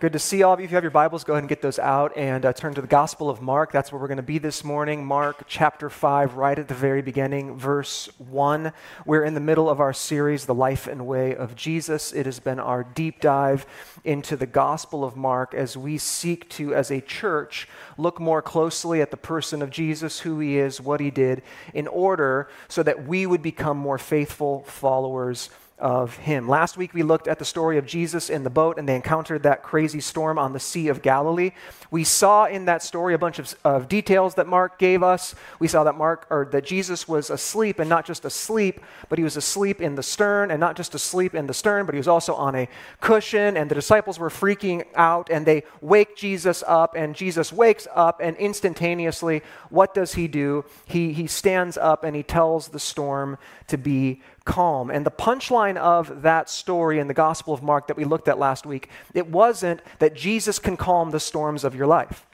Good to see all of you. If you have your Bibles, go ahead and get those out and uh, turn to the Gospel of Mark. That's where we're going to be this morning. Mark chapter 5, right at the very beginning, verse 1. We're in the middle of our series, The Life and Way of Jesus. It has been our deep dive into the Gospel of Mark as we seek to, as a church, look more closely at the person of Jesus, who he is, what he did, in order so that we would become more faithful followers of him. Last week we looked at the story of Jesus in the boat and they encountered that crazy storm on the Sea of Galilee. We saw in that story a bunch of, of, details that Mark gave us. We saw that Mark or that Jesus was asleep and not just asleep, but he was asleep in the stern and not just asleep in the stern, but he was also on a cushion and the disciples were freaking out and they wake Jesus up and Jesus wakes up and instantaneously what does he do? He he stands up and he tells the storm to be calm. And the punchline of that story in the Gospel of Mark that we looked at last week, it wasn't that Jesus can calm the storms of your life.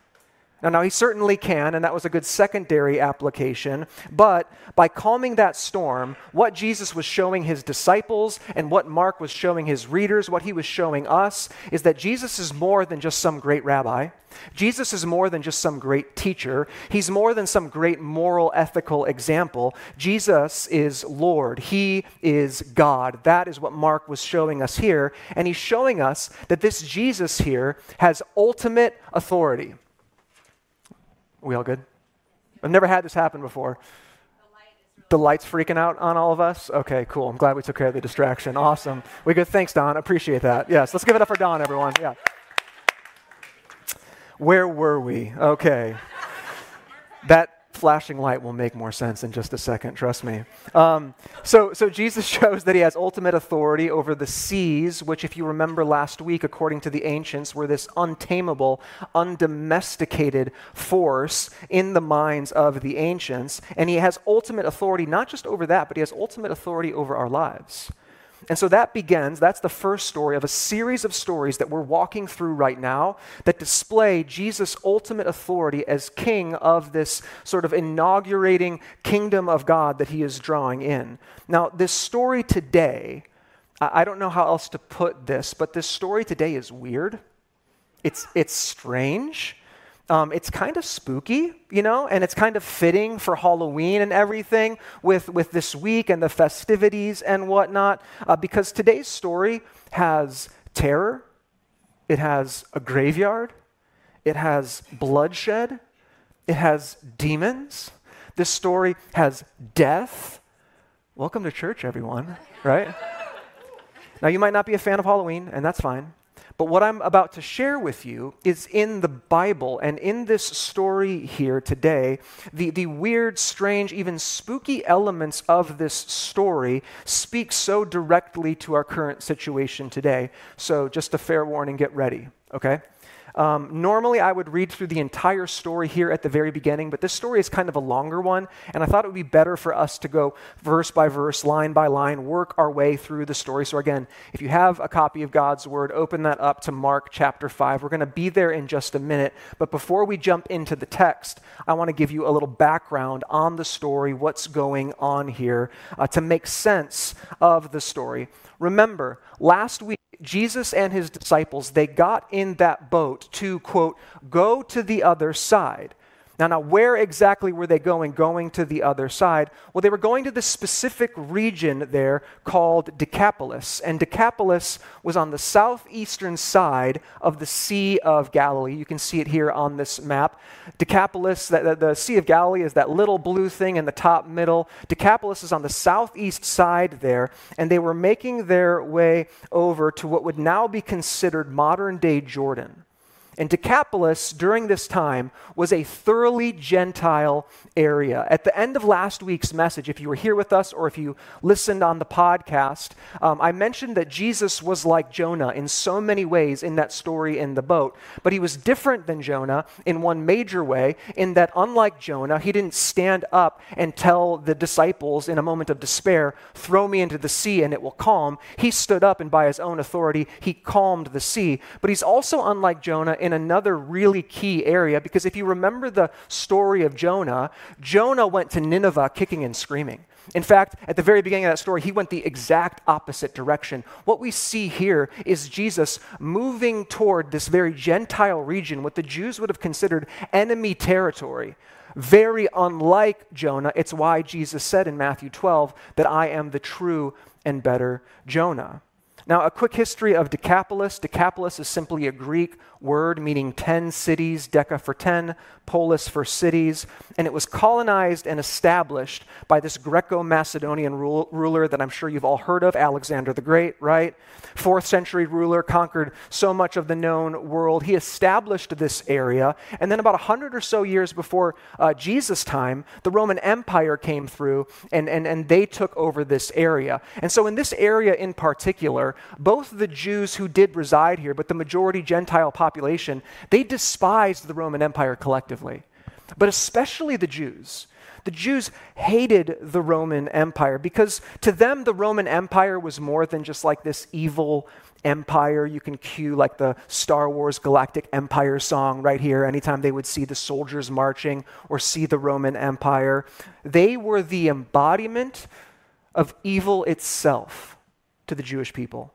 Now, now, he certainly can, and that was a good secondary application. But by calming that storm, what Jesus was showing his disciples and what Mark was showing his readers, what he was showing us, is that Jesus is more than just some great rabbi. Jesus is more than just some great teacher. He's more than some great moral, ethical example. Jesus is Lord. He is God. That is what Mark was showing us here. And he's showing us that this Jesus here has ultimate authority. We all good? I've never had this happen before. The light's freaking out on all of us? Okay, cool. I'm glad we took care of the distraction. Awesome. We good. Thanks, Don. Appreciate that. Yes, let's give it up for Don, everyone. Yeah. Where were we? Okay. That flashing light will make more sense in just a second, trust me. Um, so, so Jesus shows that he has ultimate authority over the seas, which, if you remember last week, according to the ancients, were this untamable, undomesticated force in the minds of the ancients. And he has ultimate authority not just over that, but he has ultimate authority over our lives. And so that begins, that's the first story of a series of stories that we're walking through right now that display Jesus' ultimate authority as king of this sort of inaugurating kingdom of God that he is drawing in. Now, this story today, I don't know how else to put this, but this story today is weird. It's, it's strange. Um, it's kind of spooky, you know, and it's kind of fitting for Halloween and everything with, with this week and the festivities and whatnot, uh, because today's story has terror, it has a graveyard, it has bloodshed, it has demons. This story has death. Welcome to church, everyone, right? now, you might not be a fan of Halloween, and that's fine. But what I'm about to share with you is in the Bible. And in this story here today, the, the weird, strange, even spooky elements of this story speak so directly to our current situation today. So, just a fair warning get ready, okay? Um, normally, I would read through the entire story here at the very beginning, but this story is kind of a longer one, and I thought it would be better for us to go verse by verse, line by line, work our way through the story. So, again, if you have a copy of God's Word, open that up to Mark chapter 5. We're going to be there in just a minute, but before we jump into the text, I want to give you a little background on the story, what's going on here, uh, to make sense of the story. Remember, last week, Jesus and his disciples, they got in that boat to, quote, go to the other side. Now, now, where exactly were they going? Going to the other side? Well, they were going to this specific region there called Decapolis. And Decapolis was on the southeastern side of the Sea of Galilee. You can see it here on this map. Decapolis, the, the, the Sea of Galilee is that little blue thing in the top middle. Decapolis is on the southeast side there. And they were making their way over to what would now be considered modern day Jordan. And Decapolis during this time was a thoroughly Gentile area. At the end of last week's message, if you were here with us or if you listened on the podcast, um, I mentioned that Jesus was like Jonah in so many ways in that story in the boat. But he was different than Jonah in one major way, in that unlike Jonah, he didn't stand up and tell the disciples in a moment of despair, throw me into the sea and it will calm. He stood up and by his own authority, he calmed the sea. But he's also unlike Jonah in another really key area because if you remember the story of Jonah, Jonah went to Nineveh kicking and screaming. In fact, at the very beginning of that story, he went the exact opposite direction. What we see here is Jesus moving toward this very Gentile region, what the Jews would have considered enemy territory. Very unlike Jonah. It's why Jesus said in Matthew 12 that I am the true and better Jonah. Now, a quick history of Decapolis. Decapolis is simply a Greek word meaning 10 cities, deca for 10, polis for cities, and it was colonized and established by this Greco Macedonian ruler that I'm sure you've all heard of, Alexander the Great, right? Fourth century ruler, conquered so much of the known world. He established this area, and then about 100 or so years before uh, Jesus' time, the Roman Empire came through and, and, and they took over this area. And so, in this area in particular, both the Jews who did reside here, but the majority Gentile population, population, they despised the Roman Empire collectively, but especially the Jews. The Jews hated the Roman Empire because to them, the Roman Empire was more than just like this evil empire. You can cue like the Star Wars Galactic Empire song right here anytime they would see the soldiers marching or see the Roman Empire. They were the embodiment of evil itself to the Jewish people.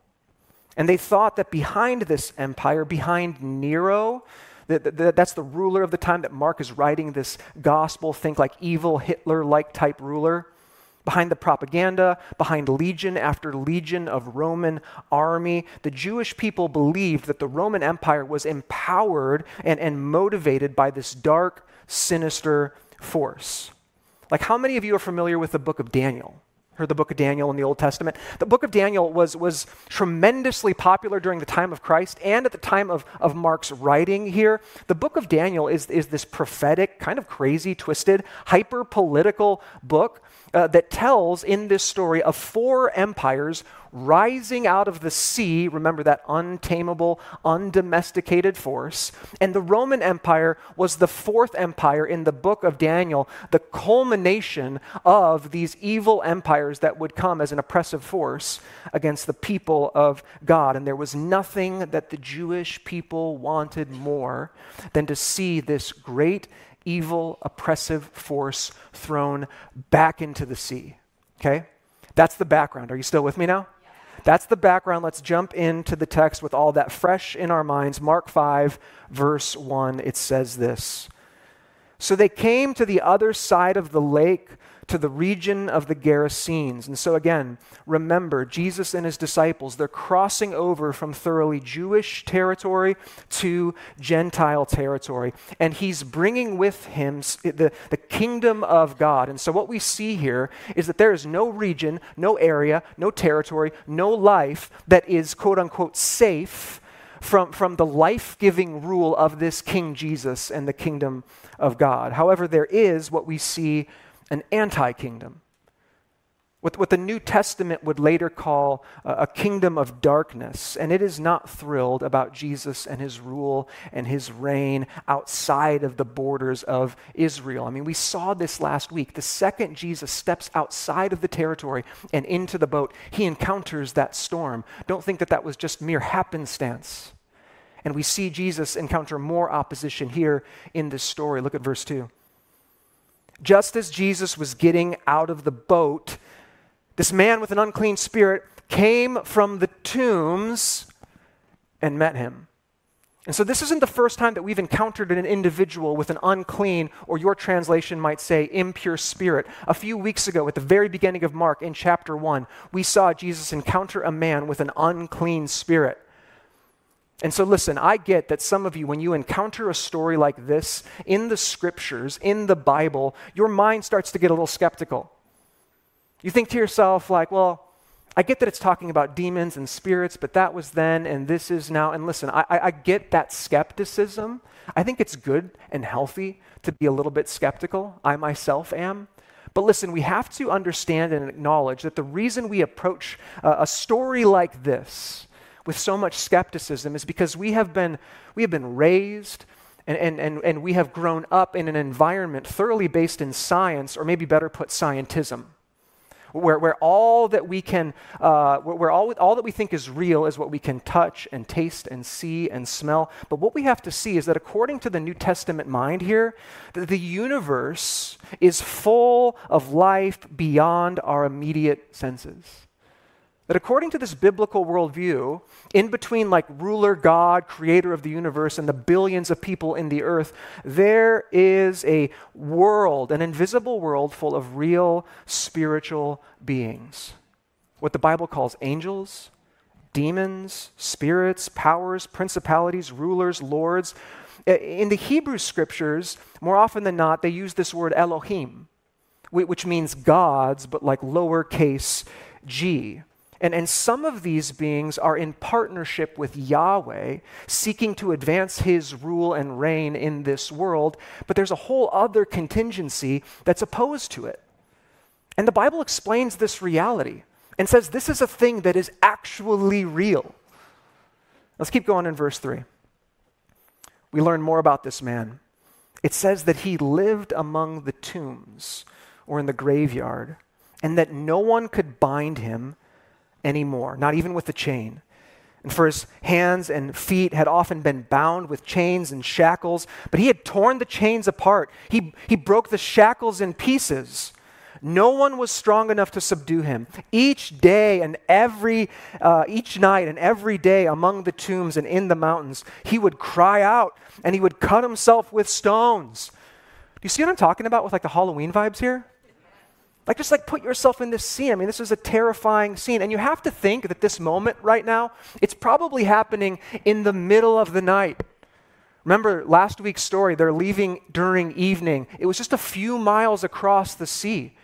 And they thought that behind this empire, behind Nero, that, that, that's the ruler of the time that Mark is writing this gospel, think like evil Hitler like type ruler. Behind the propaganda, behind legion after legion of Roman army, the Jewish people believed that the Roman Empire was empowered and, and motivated by this dark, sinister force. Like, how many of you are familiar with the book of Daniel? Heard the book of Daniel in the Old Testament. The book of Daniel was, was tremendously popular during the time of Christ and at the time of, of Mark's writing here. The book of Daniel is, is this prophetic, kind of crazy, twisted, hyper political book uh, that tells in this story of four empires rising out of the sea. Remember that untamable, undomesticated force. And the Roman Empire was the fourth empire in the book of Daniel, the culmination of these evil empires that would come as an oppressive force against the people of God. And there was nothing that the Jewish people wanted more than to see this great evil, oppressive force thrown back into the sea. Okay? That's the background. Are you still with me now? That's the background. Let's jump into the text with all that fresh in our minds. Mark 5, verse 1, it says this So they came to the other side of the lake to the region of the Gerasenes. And so, again, remember, Jesus and his disciples, they're crossing over from thoroughly Jewish territory to Gentile territory. And he's bringing with him the, the kingdom of God. And so, what we see here is that there is no region, no area, no territory, no life that is quote unquote safe from, from the life giving rule of this King Jesus and the kingdom of God. However, there is what we see an anti kingdom. What, what the New Testament would later call a, a kingdom of darkness. And it is not thrilled about Jesus and his rule and his reign outside of the borders of Israel. I mean, we saw this last week. The second Jesus steps outside of the territory and into the boat, he encounters that storm. Don't think that that was just mere happenstance. And we see Jesus encounter more opposition here in this story. Look at verse 2 just as Jesus was getting out of the boat, this man with an unclean spirit came from the tombs and met him. And so, this isn't the first time that we've encountered an individual with an unclean, or your translation might say, impure spirit. A few weeks ago, at the very beginning of Mark, in chapter 1, we saw Jesus encounter a man with an unclean spirit. And so, listen, I get that some of you, when you encounter a story like this in the scriptures, in the Bible, your mind starts to get a little skeptical. You think to yourself, like, well, I get that it's talking about demons and spirits, but that was then and this is now. And listen, I, I get that skepticism. I think it's good and healthy to be a little bit skeptical. I myself am. But listen, we have to understand and acknowledge that the reason we approach uh, a story like this, with so much skepticism is because we have been, we have been raised and, and, and, and we have grown up in an environment thoroughly based in science, or maybe better put, scientism. where, where all that we can, uh, where all, all that we think is real is what we can touch and taste and see and smell. But what we have to see is that according to the New Testament mind here, the, the universe is full of life beyond our immediate senses. That according to this biblical worldview, in between like ruler God, creator of the universe, and the billions of people in the earth, there is a world, an invisible world full of real spiritual beings. What the Bible calls angels, demons, spirits, powers, principalities, rulers, lords. In the Hebrew scriptures, more often than not, they use this word Elohim, which means gods, but like lowercase g. And, and some of these beings are in partnership with Yahweh, seeking to advance his rule and reign in this world, but there's a whole other contingency that's opposed to it. And the Bible explains this reality and says this is a thing that is actually real. Let's keep going in verse 3. We learn more about this man. It says that he lived among the tombs or in the graveyard, and that no one could bind him anymore, not even with a chain. And for his hands and feet had often been bound with chains and shackles, but he had torn the chains apart. He, he broke the shackles in pieces. No one was strong enough to subdue him. Each day and every, uh, each night and every day among the tombs and in the mountains, he would cry out and he would cut himself with stones. Do you see what I'm talking about with like the Halloween vibes here? Like, just like put yourself in this scene. I mean, this is a terrifying scene. And you have to think that this moment right now, it's probably happening in the middle of the night. Remember last week's story, they're leaving during evening. It was just a few miles across the sea.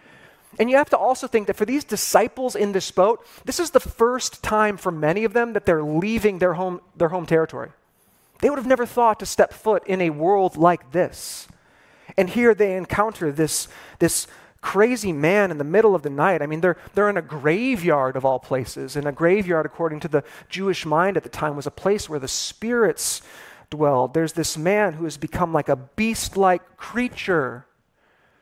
And you have to also think that for these disciples in this boat, this is the first time for many of them that they're leaving their home, their home territory. They would have never thought to step foot in a world like this. And here they encounter this, this crazy man in the middle of the night. I mean, they're, they're in a graveyard of all places. And a graveyard, according to the Jewish mind at the time, was a place where the spirits dwelled. There's this man who has become like a beast like creature.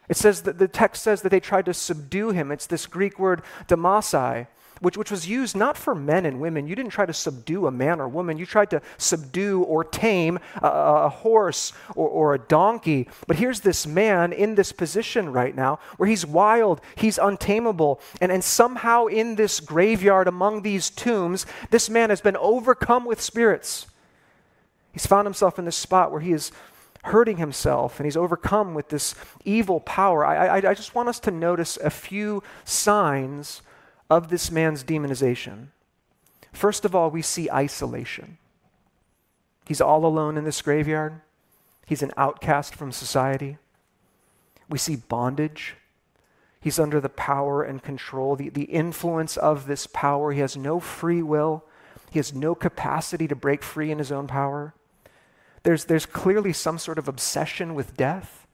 It says that the text says that they tried to subdue him. It's this Greek word damasai which, which was used not for men and women. You didn't try to subdue a man or woman. You tried to subdue or tame a, a horse or, or a donkey. But here's this man in this position right now where he's wild, he's untamable. And, and somehow in this graveyard among these tombs, this man has been overcome with spirits. He's found himself in this spot where he is hurting himself and he's overcome with this evil power. I, I, I just want us to notice a few signs of this man's demonization. First of all, we see isolation. He's all alone in this graveyard, he's an outcast from society. We see bondage. He's under the power and control, the, the influence of this power. He has no free will. He has no capacity to break free in his own power. There's, there's clearly some sort of obsession with death.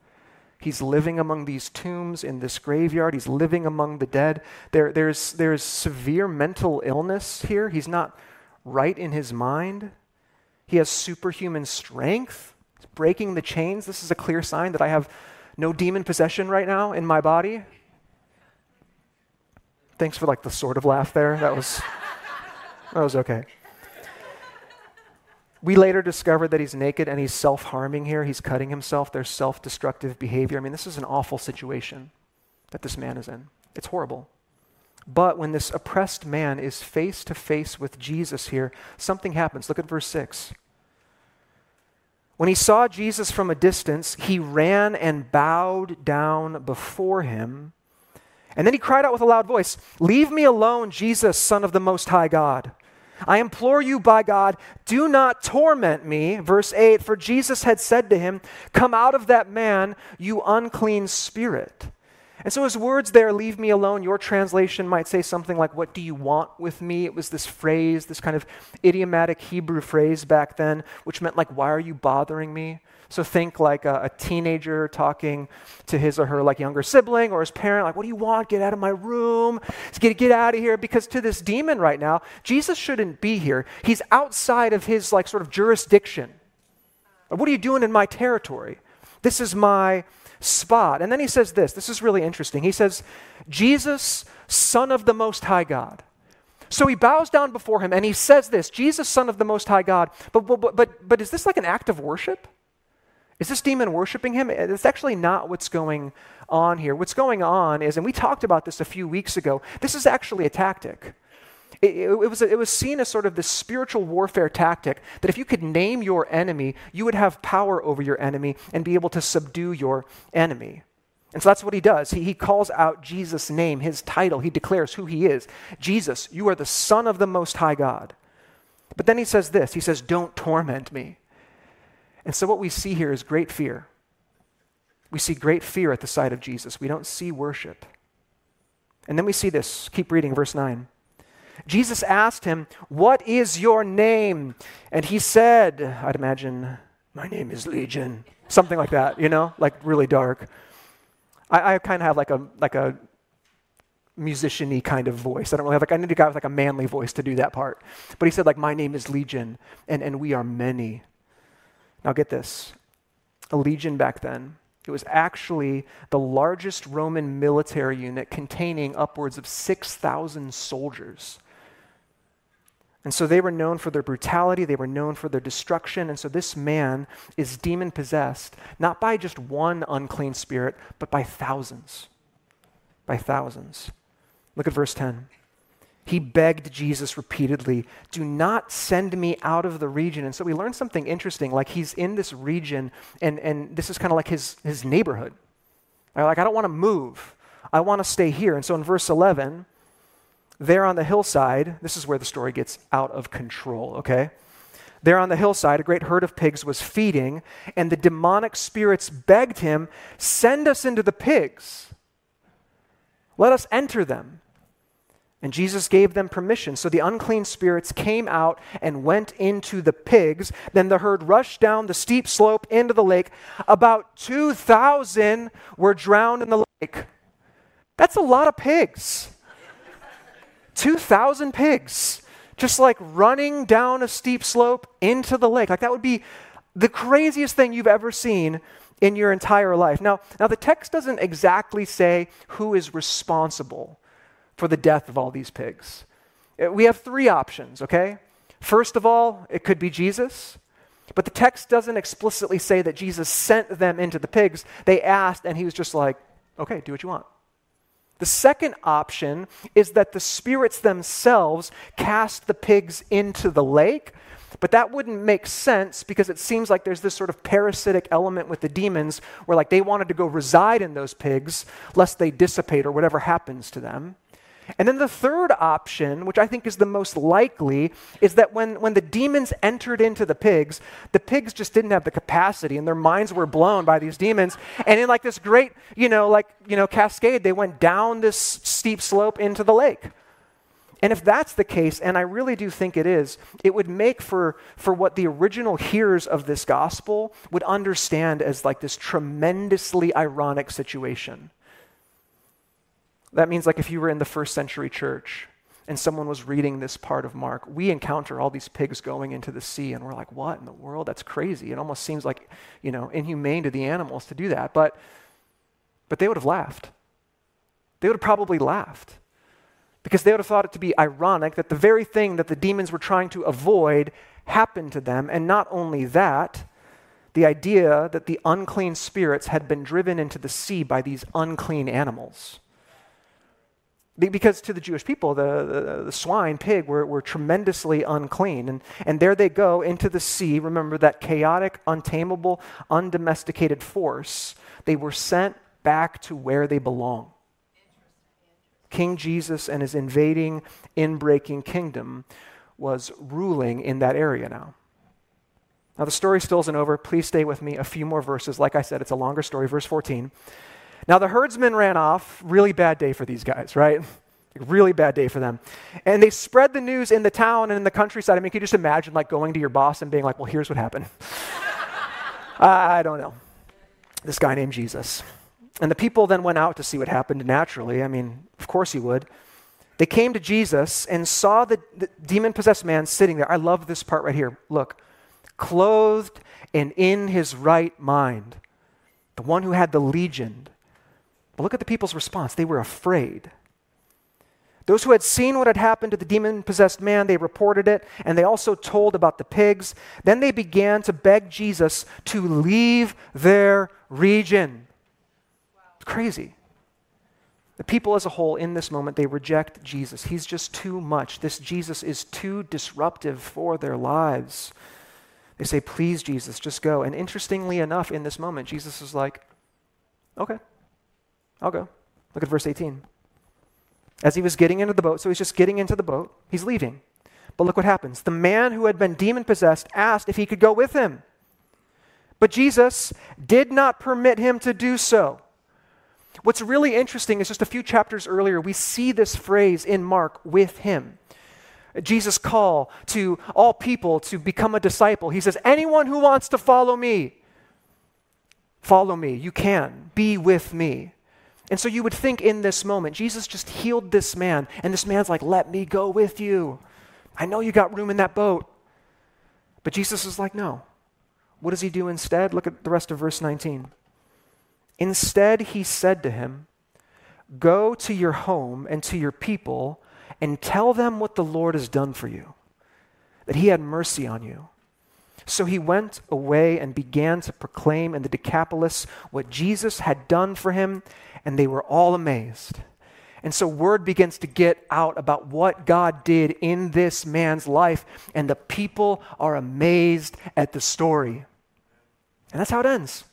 He's living among these tombs in this graveyard. He's living among the dead. There, there's, there's severe mental illness here. He's not right in his mind. He has superhuman strength. He's breaking the chains. This is a clear sign that I have no demon possession right now in my body. Thanks for like the sort of laugh there. That was that was okay. We later discover that he's naked and he's self harming here. He's cutting himself. There's self destructive behavior. I mean, this is an awful situation that this man is in. It's horrible. But when this oppressed man is face to face with Jesus here, something happens. Look at verse 6. When he saw Jesus from a distance, he ran and bowed down before him. And then he cried out with a loud voice, Leave me alone, Jesus, Son of the Most High God. I implore you by God, do not torment me. Verse 8 For Jesus had said to him, Come out of that man, you unclean spirit. And so his words there, leave me alone, your translation might say something like, What do you want with me? It was this phrase, this kind of idiomatic Hebrew phrase back then, which meant like, Why are you bothering me? So think like a, a, teenager talking to his or her like younger sibling or his parent, like, what do you want? Get out of my room. Get, get out of here. Because to this demon right now, Jesus shouldn't be here. He's outside of his like sort of jurisdiction. What are you doing in my territory? This is my spot. And then he says this this is really interesting. He says, Jesus, Son of the Most High God. So he bows down before him and he says this Jesus, Son of the Most High God. But, but, but, but is this like an act of worship? Is this demon worshiping him? Uh, it's actually not what's going on here. What's going on is, and we talked about this a few weeks ago, this is actually a tactic. It, it, it, was, it was seen as sort of this spiritual warfare tactic that if you could name your enemy, you would have power over your enemy and be able to subdue your enemy. And so that's what he does. He, he calls out Jesus' name, his title. He declares who he is Jesus, you are the Son of the Most High God. But then he says this He says, Don't torment me. And so what we see here is great fear. We see great fear at the sight of Jesus. We don't see worship. And then we see this. Keep reading, verse 9. Jesus asked him, What is your name? And he said, I'd imagine, My name is Legion. Something like that, you know, like really dark. I, I kind of have like a, like a musician-y kind of voice. I don't really have like I need a guy with like a manly voice to do that part. But he said, like, my name is Legion, and, and we are many. Now get this. A legion back then it was actually the largest Roman military unit containing upwards of 6,000 soldiers. And so they were known for their brutality, they were known for their destruction. And so this man is demon possessed, not by just one unclean spirit, but by thousands. By thousands. Look at verse 10. He begged Jesus repeatedly, Do not send me out of the region. And so we learn something interesting. Like he's in this region, and, and this is kind of like his, his neighborhood. Like, I don't want to move, I want to stay here. And so in verse 11, there on the hillside, this is where the story gets out of control, okay? There on the hillside, a great herd of pigs was feeding, and the demonic spirits begged him, Send us into the pigs. Let us enter them. And Jesus gave them permission. So the unclean spirits came out and went into the pigs. Then the herd rushed down the steep slope into the lake. About 2,000 were drowned in the lake. That's a lot of pigs. 2,000 pigs just like running down a steep slope into the lake. Like that would be the craziest thing you've ever seen in your entire life. Now, now the text doesn't exactly say who is responsible for the death of all these pigs. Uh, we have three options, okay? First of all, it could be Jesus. But the text doesn't explicitly say that Jesus sent them into the pigs. They asked, and he was just like, okay, do what you want. The second option is that the spirits themselves cast the pigs into the lake, but that wouldn't make sense because it seems like there's this sort of parasitic element with the demons where like they wanted to go reside in those pigs lest they dissipate or whatever happens to them. And then the third option, which I think is the most likely, is that when, when the demons entered into the pigs, the pigs just didn't have the capacity and their minds were blown by these demons. And in like this great, you know, like, you know, cascade, they went down this steep slope into the lake. And if that's the case, and I really do think it is, it would make for, for what the original hearers of this gospel would understand as like this tremendously ironic situation that means, like, if you were in the first century church and someone was reading this part of Mark, we encounter all these pigs going into the sea, and we're like, what in the world? That's crazy. It almost seems like, you know, inhumane to the animals to do that. But, but they would have laughed. They would have probably laughed because they would have thought it to be ironic that the very thing that the demons were trying to avoid happened to them. And not only that, the idea that the unclean spirits had been driven into the sea by these unclean animals. Because to the Jewish people, the, the, the, swine, pig were, were tremendously unclean. And, and there they go into the sea. Remember that chaotic, untamable, undomesticated force. They were sent back to where they belong. King Jesus and his invading, inbreaking kingdom was ruling in that area now. Now, the story still isn't over. Please stay with me a few more verses. Like I said, it's a longer story. Verse 14. Now, the herdsmen ran off. Really bad day for these guys, right? Really bad day for them. And they spread the news in the town and in the countryside. I mean, can you just imagine like going to your boss and being like, well, here's what happened? I don't know. This guy named Jesus. And the people then went out to see what happened naturally. I mean, of course you would. They came to Jesus and saw the, the demon possessed man sitting there. I love this part right here. Look, clothed and in his right mind the one who had the legion. But look at the people's response. They were afraid. Those who had seen what had happened to the demon possessed man, they reported it, and they also told about the pigs. Then they began to beg Jesus to leave their region. Wow. Crazy. The people as a whole in this moment, they reject Jesus. He's just too much. This Jesus is too disruptive for their lives. They say, Please, Jesus, just go. And interestingly enough, in this moment, Jesus is like, Okay, I'll go. Look at verse 18. As he was getting into the boat, so he's just getting into the boat, he's leaving. But look what happens. The man who had been demon possessed asked if he could go with him. But Jesus did not permit him to do so. What's really interesting is just a few chapters earlier, we see this phrase in Mark with him. Jesus' call to all people to become a disciple. He says, Anyone who wants to follow me, follow me. You can. Be with me. And so you would think in this moment, Jesus just healed this man, and this man's like, Let me go with you. I know you got room in that boat. But Jesus is like, No. What does he do instead? Look at the rest of verse 19. Instead, he said to him, Go to your home and to your people and tell them what the Lord has done for you, that he had mercy on you. So he went away and began to proclaim in the Decapolis what Jesus had done for him, and they were all amazed. And so word begins to get out about what God did in this man's life, and the people are amazed at the story. And that's how it ends.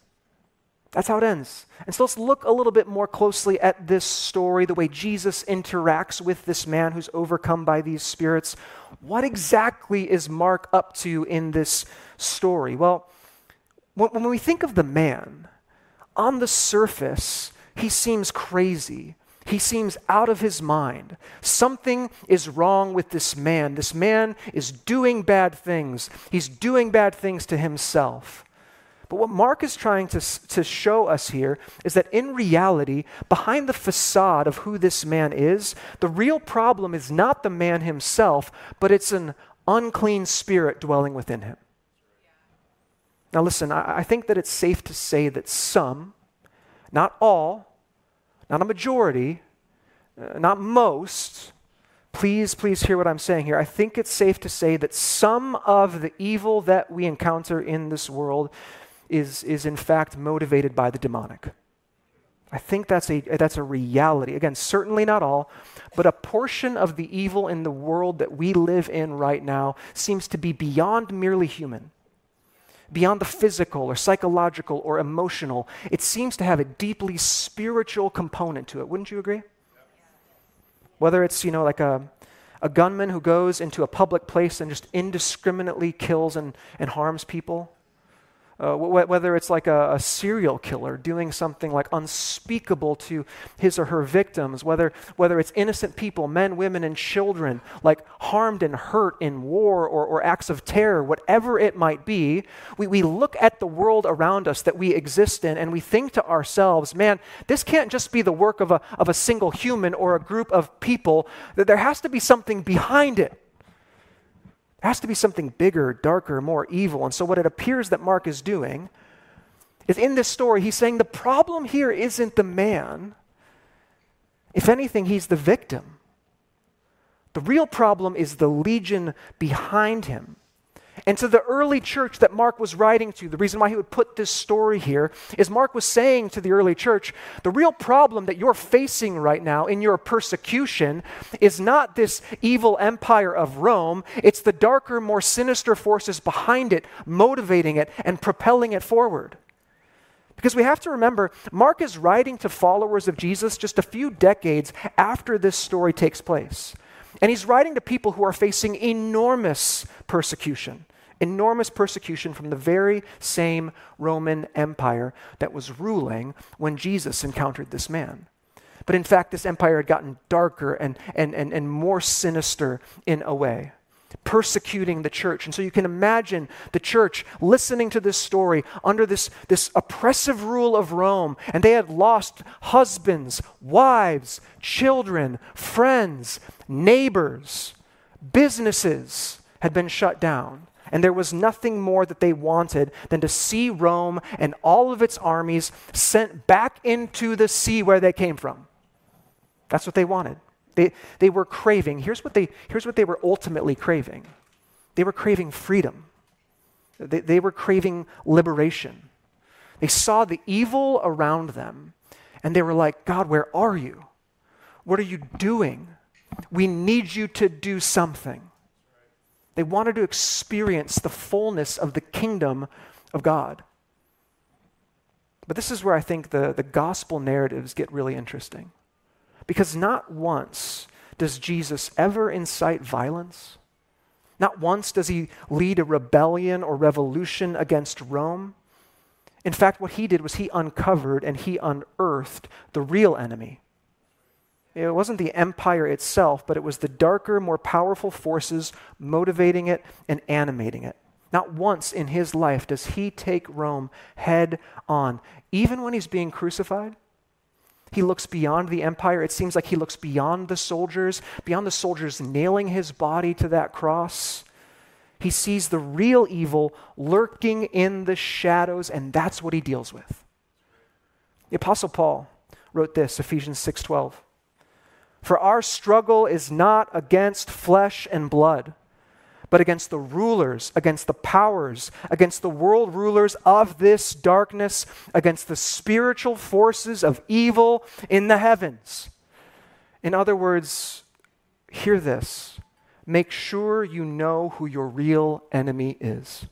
That's how it ends. And so let's look a little bit more closely at this story, the way Jesus interacts with this man who's overcome by these spirits. What exactly is Mark up to in this story? Well, when we think of the man, on the surface, he seems crazy. He seems out of his mind. Something is wrong with this man. This man is doing bad things. He's doing bad things to himself. But what Mark is trying to, to show us here is that in reality, behind the facade of who this man is, the real problem is not the man himself, but it's an unclean spirit dwelling within him. Now, listen, I, I think that it's safe to say that some, not all, not a majority, uh, not most, please, please hear what I'm saying here. I think it's safe to say that some of the evil that we encounter in this world is, is in fact motivated by the demonic. I think that's a, that's a reality. Again, certainly not all, but a portion of the evil in the world that we live in right now seems to be beyond merely human, beyond the physical or psychological or emotional. It seems to have a deeply spiritual component to it. Wouldn't you agree? Whether it's, you know, like a, a gunman who goes into a public place and just indiscriminately kills and, and harms people uh, wh- whether it's like a, a, serial killer doing something like unspeakable to his or her victims, whether, whether it's innocent people, men, women, and children, like harmed and hurt in war or, or acts of terror, whatever it might be, we, we look at the world around us that we exist in and we think to ourselves, man, this can't just be the work of a, of a single human or a group of people, that there has to be something behind it. There has to be something bigger, darker, more evil. And so, what it appears that Mark is doing is in this story, he's saying the problem here isn't the man. If anything, he's the victim. The real problem is the legion behind him. And to the early church that Mark was writing to, the reason why he would put this story here is Mark was saying to the early church the real problem that you're facing right now in your persecution is not this evil empire of Rome, it's the darker, more sinister forces behind it, motivating it and propelling it forward. Because we have to remember, Mark is writing to followers of Jesus just a few decades after this story takes place. And he's writing to people who are facing enormous persecution enormous persecution from the very same Roman Empire that was ruling when Jesus encountered this man. But in fact, this empire had gotten darker and, and, and, and more sinister in a way, persecuting the church. And so you can imagine the church listening to this story under this, this oppressive rule of Rome, and they had lost husbands, wives, children, friends, neighbors, businesses had been shut down And there was nothing more that they wanted than to see Rome and all of its armies sent back into the sea where they came from. That's what they wanted. They, they were craving. Here's what they, here's what they were ultimately craving they were craving freedom, they, they were craving liberation. They saw the evil around them and they were like, God, where are you? What are you doing? We need you to do something. They wanted to experience the fullness of the kingdom of God. But this is where I think the, the gospel narratives get really interesting. Because not once does Jesus ever incite violence. Not once does he lead a rebellion or revolution against Rome. In fact, what he did was he uncovered and he unearthed the real enemy. It wasn't the empire itself, but it was the darker, more powerful forces motivating it and animating it. Not once in his life does he take Rome head on. Even when he's being crucified, he looks beyond the empire. It seems like he looks beyond the soldiers, beyond the soldiers nailing his body to that cross. He sees the real evil lurking in the shadows, and that's what he deals with. The Apostle Paul wrote this, Ephesians 6:12. For our struggle is not against flesh and blood, but against the rulers, against the powers, against the world rulers of this darkness, against the spiritual forces of evil in the heavens. In other words, hear this. Make sure you know who your real enemy is.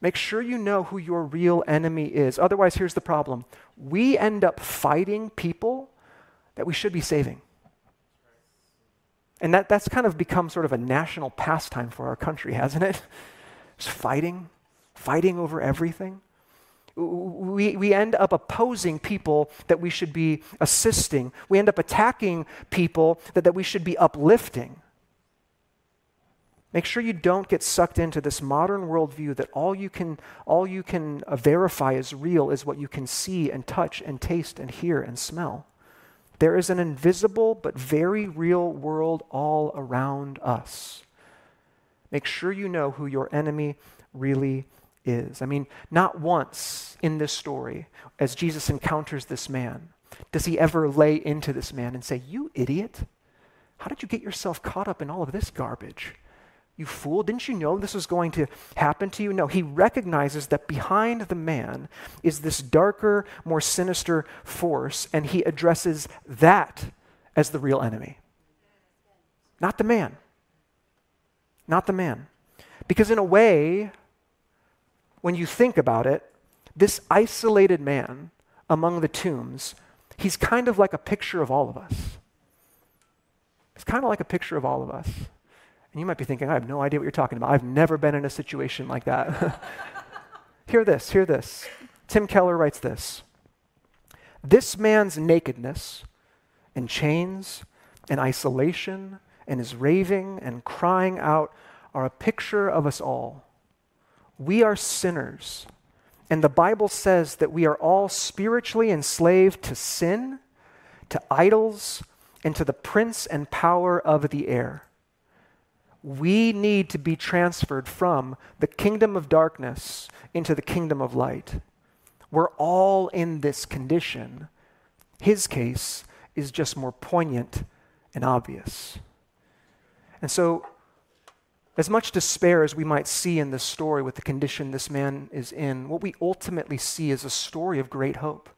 Make sure you know who your real enemy is. Otherwise, here's the problem we end up fighting people that we should be saving. And that, that's kind of become sort of a national pastime for our country, hasn't it? Just fighting, fighting over everything. We, we end up opposing people that we should be assisting. We end up attacking people that, that we should be uplifting. Make sure you don't get sucked into this modern worldview that all you can, all you can uh, verify as real is what you can see and touch and taste and hear and smell. There is an invisible but very real world all around us. Make sure you know who your enemy really is. I mean, not once in this story, as Jesus encounters this man, does he ever lay into this man and say, You idiot, how did you get yourself caught up in all of this garbage? You fool, didn't you know this was going to happen to you? No, he recognizes that behind the man is this darker, more sinister force, and he addresses that as the real enemy. Not the man. Not the man. Because, in a way, when you think about it, this isolated man among the tombs, he's kind of like a picture of all of us. It's kind of like a picture of all of us. And you might be thinking, I have no idea what you're talking about. I've never been in a situation like that. hear this, hear this. Tim Keller writes this This man's nakedness and chains and isolation and his raving and crying out are a picture of us all. We are sinners. And the Bible says that we are all spiritually enslaved to sin, to idols, and to the prince and power of the air we need to be transferred from the kingdom of darkness into the kingdom of light. We're all in this condition. His case is just more poignant and obvious. And so, as much despair as we might see in this story with the condition this man is in, what we ultimately see is a story of great hope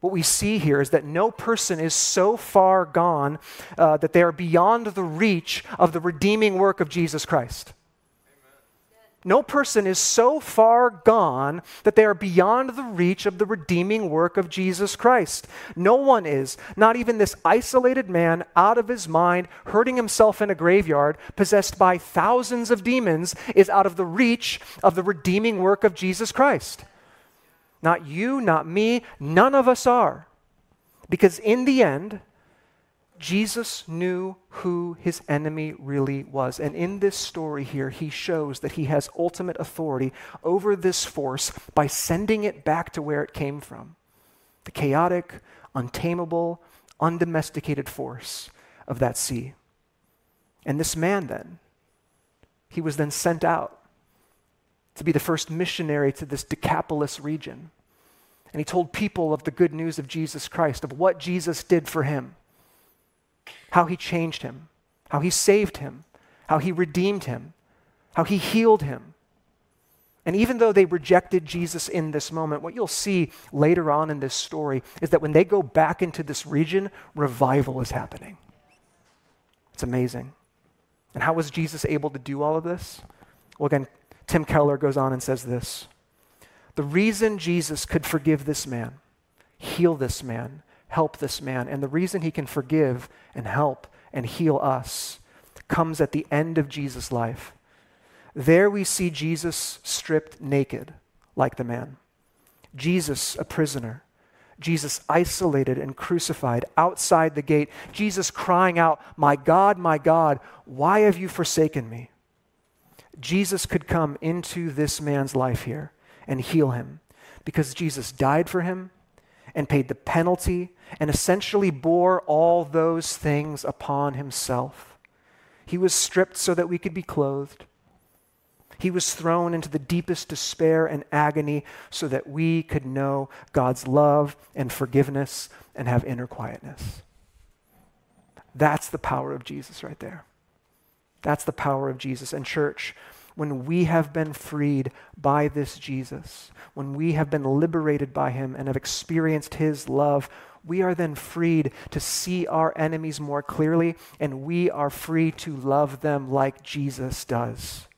what we see here is that no person is so far gone uh, that they are beyond the reach of the redeeming work of Jesus Christ. No person is so far gone that they are beyond the reach of the redeeming work of Jesus Christ. No one is, not even this isolated man out of his mind, hurting himself in a graveyard, possessed by thousands of demons, is out of the reach of the redeeming work of Jesus Christ. Not you, not me, none of us are. Because in the end, Jesus knew who his enemy really was. And in this story here, he shows that he has ultimate authority over this force by sending it back to where it came from the chaotic, untamable, undomesticated force of that sea. And this man, then, he was then sent out to be the first missionary to this Decapolis region. And he told people of the good news of Jesus Christ, of what Jesus did for him, how he changed him, how he saved him, how he redeemed him, how he healed him. And even though they rejected Jesus in this moment, what you'll see later on in this story is that when they go back into this region, revival is happening. It's amazing. And how was Jesus able to do all of this? Well, again, Tim Keller goes on and says this The reason Jesus could forgive this man, heal this man, help this man, and the reason he can forgive and help and heal us comes at the end of Jesus' life. There we see Jesus stripped naked, like the man. Jesus, a prisoner. Jesus isolated and crucified outside the gate. Jesus crying out, My God, my God, why have you forsaken me? Jesus could come into this man's life here and heal him because Jesus died for him and paid the penalty and essentially bore all those things upon himself. He was stripped so that we could be clothed. He was thrown into the deepest despair and agony so that we could know God's love and forgiveness and have inner quietness. That's the power of Jesus right there. That's the power of Jesus. And, church, when we have been freed by this Jesus, when we have been liberated by him and have experienced his love, we are then freed to see our enemies more clearly, and we are free to love them like Jesus does.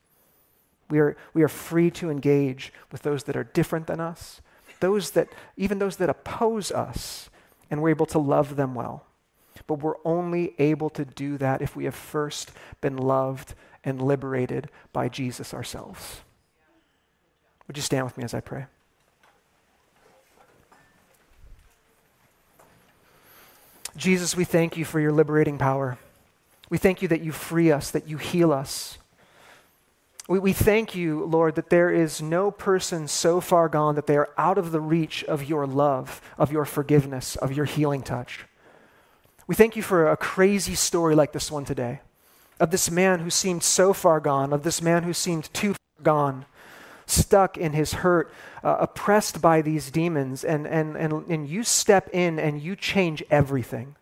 We are, we are free to engage with those that are different than us, those that, even those that oppose us, and we're able to love them well. But we're only able to do that if we have first been loved and liberated by Jesus ourselves. Would you stand with me as I pray? Jesus, we thank you for your liberating power. We thank you that you free us, that you heal us. We, we thank you, Lord, that there is no person so far gone that they are out of the reach of your love, of your forgiveness, of your healing touch. We thank you for a crazy story like this one today of this man who seemed so far gone, of this man who seemed too far gone, stuck in his hurt, uh, oppressed by these demons, and, and, and, and you step in and you change everything.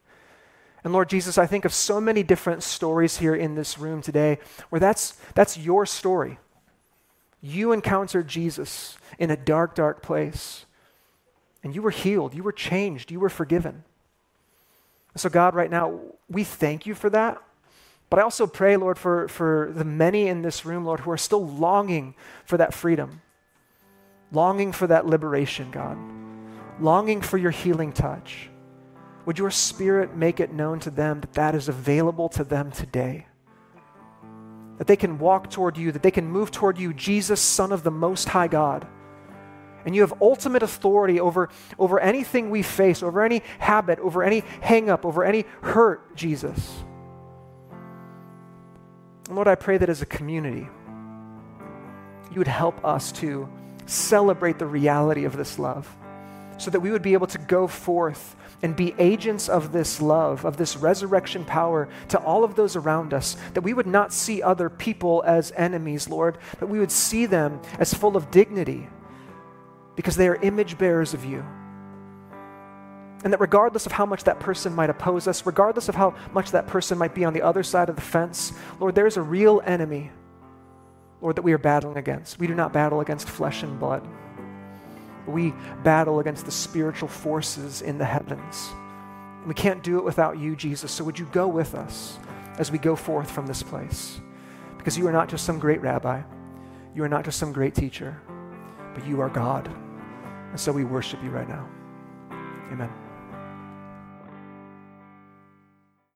And Lord Jesus, I think of so many different stories here in this room today where that's, that's your story. You encountered Jesus in a dark, dark place, and you were healed, you were changed, you were forgiven. So, God, right now, we thank you for that. But I also pray, Lord, for, for the many in this room, Lord, who are still longing for that freedom, longing for that liberation, God, longing for your healing touch. Would your spirit make it known to them that that is available to them today? That they can walk toward you, that they can move toward you, Jesus, Son of the Most High God. And you have ultimate authority over, over anything we face, over any habit, over any hangup, over any hurt, Jesus. And Lord, I pray that as a community, you would help us to celebrate the reality of this love so that we would be able to go forth and be agents of this love, of this resurrection power to all of those around us, that we would not see other people as enemies, Lord, but we would see them as full of dignity because they are image bearers of you. And that regardless of how much that person might oppose us, regardless of how much that person might be on the other side of the fence, Lord, there's a real enemy, Lord, that we are battling against. We do not battle against flesh and blood we battle against the spiritual forces in the heavens. And we can't do it without you, Jesus. So would you go with us as we go forth from this place? Because you are not just some great rabbi, you are not just some great teacher, but you are God. And so we worship you right now. Amen.